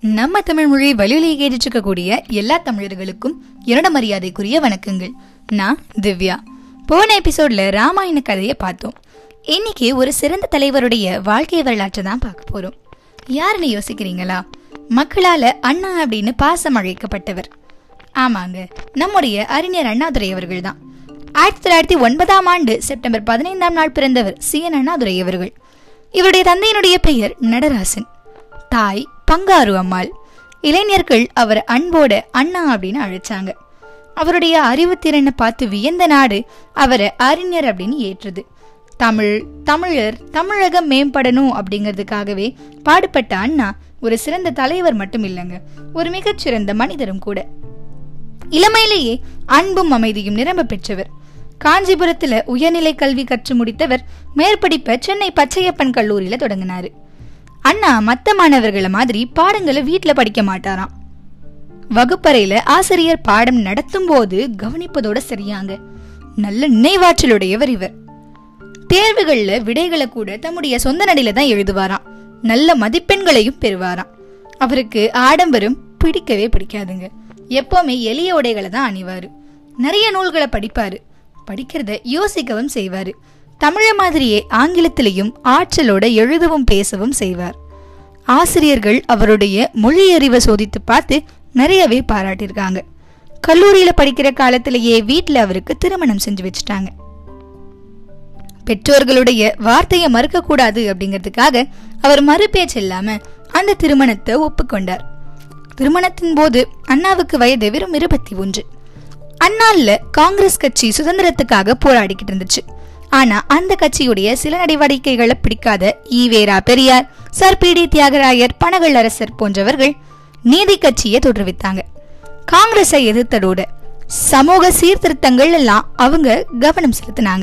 நம்ம தமிழ் மொழி வலியுலையை கேட்டுட்டு இருக்கக்கூடிய எல்லா தமிழர்களுக்கும் இரண்ட மரியாதைக்குரிய வணக்கங்கள். நான் திவ்யா. போன எபிசோட்ல ராமாயண கதையை பார்த்தோம். இன்னைக்கு ஒரு சிறந்த தலைவருடைய வாழ்க்கை வரலாற்றை தான் பார்க்க போறோம். யாருன்னு யோசிக்கிறீங்களா? மக்களால அண்ணா அப்படின்னு பாசம் அழைக்கப்பட்டவர். ஆமாங்க நம்முடைய அறிஞர் அண்ணாதுரை அவர்கள் தான். ஆயிரத்தி தொள்ளாயிரத்தி ஒன்பதாம் ஆண்டு செப்டம்பர் பதினைந்தாம் நாள் பிறந்தவர் சி என் அண்ணாதுரை அவர்கள். இவருடைய தந்தையினுடைய பெயர் நடராசன். தாய் பங்காரு அம்மாள். இளைஞர்கள் அவர் அன்போட அண்ணா அப்படின்னு அழைச்சாங்க. அவருடைய அறிவுத்திறனை பார்த்து வியந்த நாடு அவரை அறிஞர் அப்படின்னு ஏற்றுது. தமிழ் தமிழர் தமிழகம் மேம்படணும் அப்படிங்கிறதுக்காகவே பாடுபட்ட அண்ணா ஒரு சிறந்த தலைவர் மட்டும் இல்லைங்க ஒரு மிகச்சிறந்த மனிதரும் கூட. இளமையிலேயே அன்பும் அமைதியும் நிரம்ப பெற்றவர். காஞ்சிபுரத்துல உயர்நிலை கல்வி கற்று முடித்தவர் மேற்படிப்பை சென்னை பச்சையப்பன் கல்லூரியில தொடங்கினாரு. அண்ணா மத்த மாணவர்களை மாதிரி பாடங்களை வீட்டில் படிக்க மாட்டாராம். வகுப்பறையில ஆசிரியர் பாடம் நடத்தும் போது கவனிப்பதோட சரியாங்க. நல்ல நினைவாற்றலுடையவர் இவர். தேர்வுகள்ல விடைகளை கூட தம்முடைய சொந்த நடையில தான் எழுதுவாராம். நல்ல மதிப்பெண்களையும் பெறுவாராம். அவருக்கு ஆடம்பரம் பிடிக்கவே பிடிக்காதுங்க. எப்பவுமே எளிய உடைகளை தான் அணிவாரு. நிறைய நூல்களை படிப்பாரு. படிக்கிறத யோசிக்கவும் செய்வாரு. தமிழ மாதிரியே ஆங்கிலத்திலையும் ஆற்றலோட எழுதவும் பேசவும் செய்வார். ஆசிரியர்கள் அவருடைய மொழி அறிவை சோதித்து பார்த்து நிறையவே பாராட்டியிருக்காங்க. கல்லூரியில படிக்கிற காலத்திலேயே வீட்டில் அவருக்கு திருமணம் செஞ்சு வச்சுட்டாங்க. பெற்றோர்களுடைய வார்த்தையை மறுக்கக்கூடாது அப்படிங்கிறதுக்காக அவர் மறுபேச்சு இல்லாம அந்த திருமணத்தை ஒப்புக்கொண்டார். திருமணத்தின் போது அண்ணாவுக்கு வயது வெறும் இருபத்தி ஒன்று. அண்ணால காங்கிரஸ் கட்சி சுதந்திரத்துக்காக போராடிக்கிட்டு இருந்துச்சு. ஆனா அந்த கட்சியுடைய சில நடவடிக்கைகளை பிடிக்காத EVR Periyar sir P T Thyagarayar Panagal Arasar போன்றவர்கள் நீதி கட்சியை தோற்றுவித்தாங்க. காங்கிரஸை எதிர்த்ததோட சமூக சீர்திருத்தங்கள் எல்லாம் அவங்க கவனம் செலுத்தினாங்க.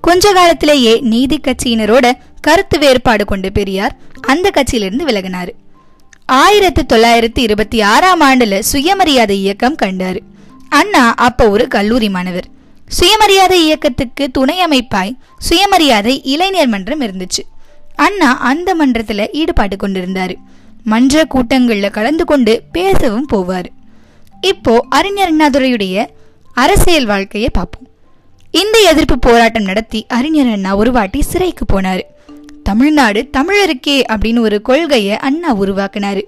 கொஞ்ச காலத்திலேயே நீதி கட்சியினரோட கருத்து வேறுபாடு கொண்ட பெரியார் அந்த கட்சியிலிருந்து விலகினாரு. ஆயிரத்தி தொள்ளாயிரத்தி இருபத்தி ஆறாம் ஆண்டுல சுயமரியாதை இயக்கம் கண்டாரு. அண்ணா அப்ப ஒரு கல்லூரி மாணவர். சுயமரியாதை இயக்கத்துக்கு துணை அமைப்பாய் சுயமரியாதை இளைஞர் மன்றம் இருந்துச்சு. அண்ணா அந்த மன்றத்தில் ஈடுபாடு கொண்டிருந்தார். மன்ற கூட்டங்களில் கலந்து கொண்டு பேசவும் போவார். இப்போ அறிஞர் அண்ணாதுரையுடைய அரசியல் வாழ்க்கையை பார்ப்போம் இந்த எதிர்ப்பு போராட்டம் நடத்தி அறிஞர் அண்ணா ஒரு வாட்டி சிறைக்கு போனாரு. தமிழ்நாடு தமிழருக்கே அப்படின்னு ஒரு கொள்கையை அண்ணா உருவாக்குனாரு.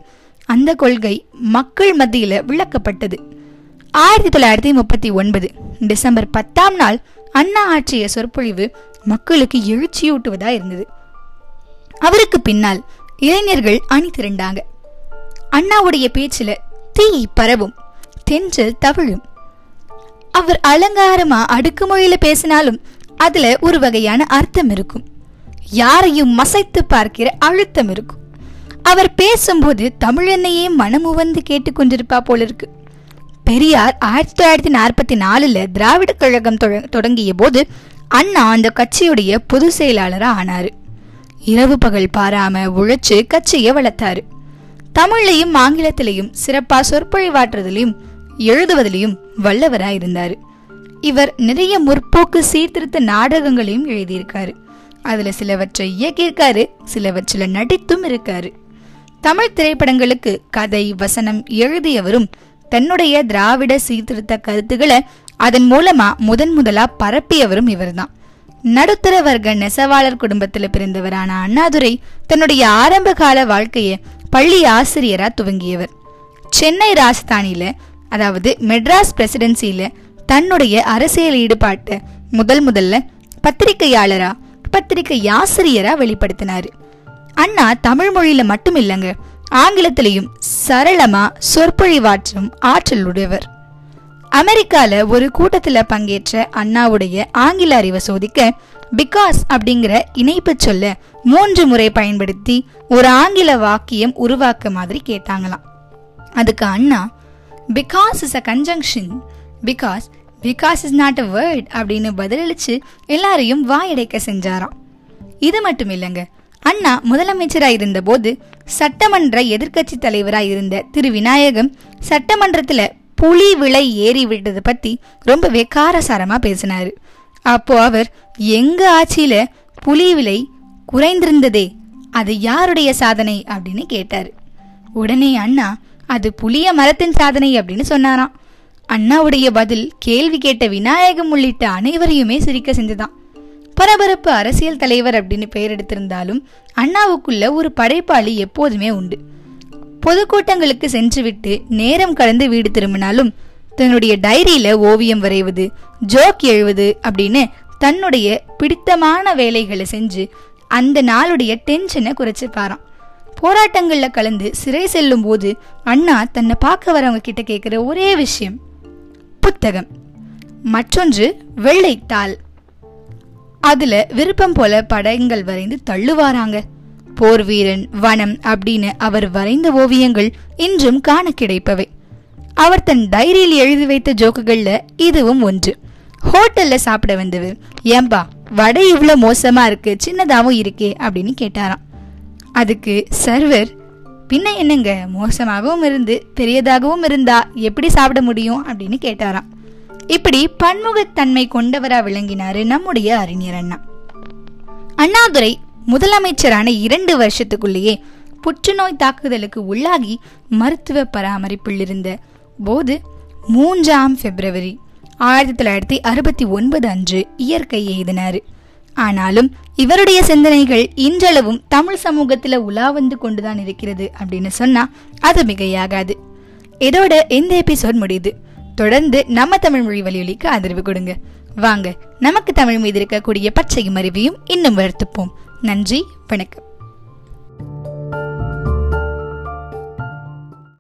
அந்த கொள்கை மக்கள் மத்தியில் விளக்கப்பட்டது. ஆயிரத்தி தொள்ளாயிரத்தி முப்பத்தி ஒன்பது டிசம்பர் பத்தாம் நாள் அண்ணா ஆற்றிய சொற்பொழிவு மக்களுக்கு எழுச்சியூட்டுவதா இருந்தது. அவருக்கு பின்னால் இளைஞர்கள் அணி திரண்டாங்க. அண்ணாவுடைய பேச்சுல தீ பரவும் தென்றல் தவிழும். அவர் அலங்காரமா அடுக்குமொழியில பேசினாலும் அதுல ஒரு வகையான அர்த்தம் இருக்கும். யாரையும் மசைத்து பார்க்கிற அழுத்தம் இருக்கும். அவர் பேசும்போது தமிழென்னையே மனமுவந்து கேட்டுக்கொண்டிருப்பா போல இருக்கு பெரியார் ஆயிரத்தி தொள்ளாயிரத்தி நாற்பத்தி நாலுல திராவிட கழகம் தொட- தொடங்கிய போது அண்ணா அந்த கட்சியுடைய பொதுச் செயலாளரா ஆனாரு இரவு பகல் பாராம உழைச்சு கட்சியை வளர்த்தாரு. தமிழ்லையும் ஆங்கிலத்திலையும் சிறப்பா சொற்பொழிவாற்றுறதுலையும் எழுதுவதிலையும் வல்லவரா இருந்தாரு. இவர் நிறைய முற்போக்கு சீர்திருத்த நாடகங்களையும் எழுதியிருக்காரு. அதுல சிலவற்றை இயக்கியிருக்காரு சிலவற்றில் நடித்தும் இருக்காரு. தமிழ் திரைப்படங்களுக்கு கதை வசனம் எழுதியவரும் தன்னுடைய திராவிட சீர்திருத்த கருத்துக்களை அதன் மூலமா முதன் முதலா பரப்பியவரும் இவர்தான். நடுத்தர வர்க்க நெசவாளர் குடும்பத்துல பிறந்தவரான அண்ணாதுரை தன்னுடைய ஆரம்ப கால வாழ்க்கையை பள்ளி ஆசிரியரா துவங்கியவர். சென்னை ராஜதானியில அதாவது மெட்ராஸ் பிரசிடென்சியில தன்னுடைய அரசியல் ஈடுபாட்டை முதல் முதல்ல பத்திரிகையாளரா பத்திரிகை ஆசிரியரா வெளிப்படுத்தினாரு. அண்ணா தமிழ் மொழியில மட்டும் இல்லைங்க ஆங்கிலத்திலையும் சரளமா சொற்பொழிவாற்றும் ஆற்றல் உடையவர் அமெரிக்கால ஒரு கூட்டத்துல பங்கேற்ற அண்ணாவுடைய ஆங்கில அறிவை சோதிக்க பிகாஸ் அப்படிங்கிற இணைப்பு சொல்ல மூன்று முறை பயன்படுத்தி ஒரு ஆங்கில வாக்கியம் உருவாக்க மாதிரி கேட்டாங்களாம். அதுக்கு Anna because is a conjunction because because is not a word அப்படின்னு பதிலளிச்சு எல்லாரையும் வாயடைக்க செஞ்சாராம். இது மட்டும் இல்லைங்க அண்ணா முதலமைச்சராக இருந்தபோது சட்டமன்ற எதிர்க்கட்சி தலைவராக இருந்த திரு விநாயகம் சட்டமன்றத்தில் புலி விலை ஏறி விட்டதை பத்தி ரொம்ப வெக்காரசாரமா பேசினாரு. அப்போ அவர் எங்க ஆட்சியில புலி விலை குறைந்திருந்ததே அது யாருடைய சாதனை? அப்படின்னு கேட்டாரு. உடனே அண்ணா அது புளிய மரத்தின் சாதனை அப்படின்னு சொன்னாராம். அண்ணாவுடைய பதில் கேள்வி கேட்ட விநாயகம் உள்ளிட்ட அனைவரையுமே சிரிக்க செஞ்சுதான் பரபரப்பு அரசியல் தலைவர் அப்படின்னு பெயர் எடுத்திருந்தாலும் அண்ணாவுக்குள்ள ஒரு படைப்பாளி எப்போதுமே உண்டு. பொதுக்கூட்டங்களுக்கு சென்றுவிட்டு நேரம் கடந்து வீடு திரும்பினாலும் தன்னுடைய டைரியில ஓவியம் வரைவது ஜோக் எழுவது அப்படின்னு தன்னுடைய பிடித்தமான வேலைகளை செஞ்சு அந்த நாளுடைய டென்ஷனை குறைச்சிப்பாராம். போராட்டங்கள்ல கலந்து சிறை செல்லும் போது அண்ணா தன்னை பார்க்க வரவங்க கிட்ட கேட்குற ஒரே விஷயம் புத்தகம். மற்றொன்று வெள்ளைத்தாள். அதுல விருப்பம் போல படங்கள் வரைந்து தள்ளுவாராங்க. போர் வீரன் வனம் அப்படின்னு அவர் வரைந்த ஓவியங்கள் இன்றும் காண கிடைப்பவை. அவர் தன் டைரியில் எழுதி வைத்த ஜோக்குகள்ல இதுவும் ஒன்று. ஹோட்டல்ல சாப்பிட வந்தது. ஏம்பா வடை இவ்வளோ மோசமா இருக்கு சின்னதாவும் இருக்கே அப்படின்னு கேட்டாராம். அதுக்கு சர்வர் பின்ன என்னங்க? மோசமாகவும் இருந்து பெரியதாகவும் இருந்தா எப்படி சாப்பிட முடியும்? அப்படின்னு கேட்டாராம். இப்படி பன்முகத்தன்மை கொண்டவரா விளங்கினாரு நம்முடைய அறிஞர் அண்ணா. அண்ணாதுரை முதலமைச்சரான இரண்டு வருஷத்துக்குள்ளேயே புற்றுநோய் தாக்குதலுக்கு உள்ளாகி மருத்துவ பராமரிப்பில் இருந்த போது மூன்றாம் பிப்ரவரி ஆயிரத்தி தொள்ளாயிரத்தி அறுபத்தி ஒன்பது அன்று இயற்கை எய்தினார் ஆனாலும் இவருடைய சிந்தனைகள் இன்றளவும் தமிழ் சமூகத்தில் உலா வந்து கொண்டுதான் இருக்கிறது அப்படின்னு சொன்னா அது மிகையாகாது. இதோட இந்த எபிசோட் முடியுது. தொடர்ந்து நம்ம தமிழ் மொழி வலியுலிக்கு ஆதரவு கொடுங்க. வாங்க நமக்கு தமிழ் மீது இருக்கக்கூடிய பச்சையும் அறிவையும் இன்னும் வளர்த்துப்போம். நன்றி வணக்கம்.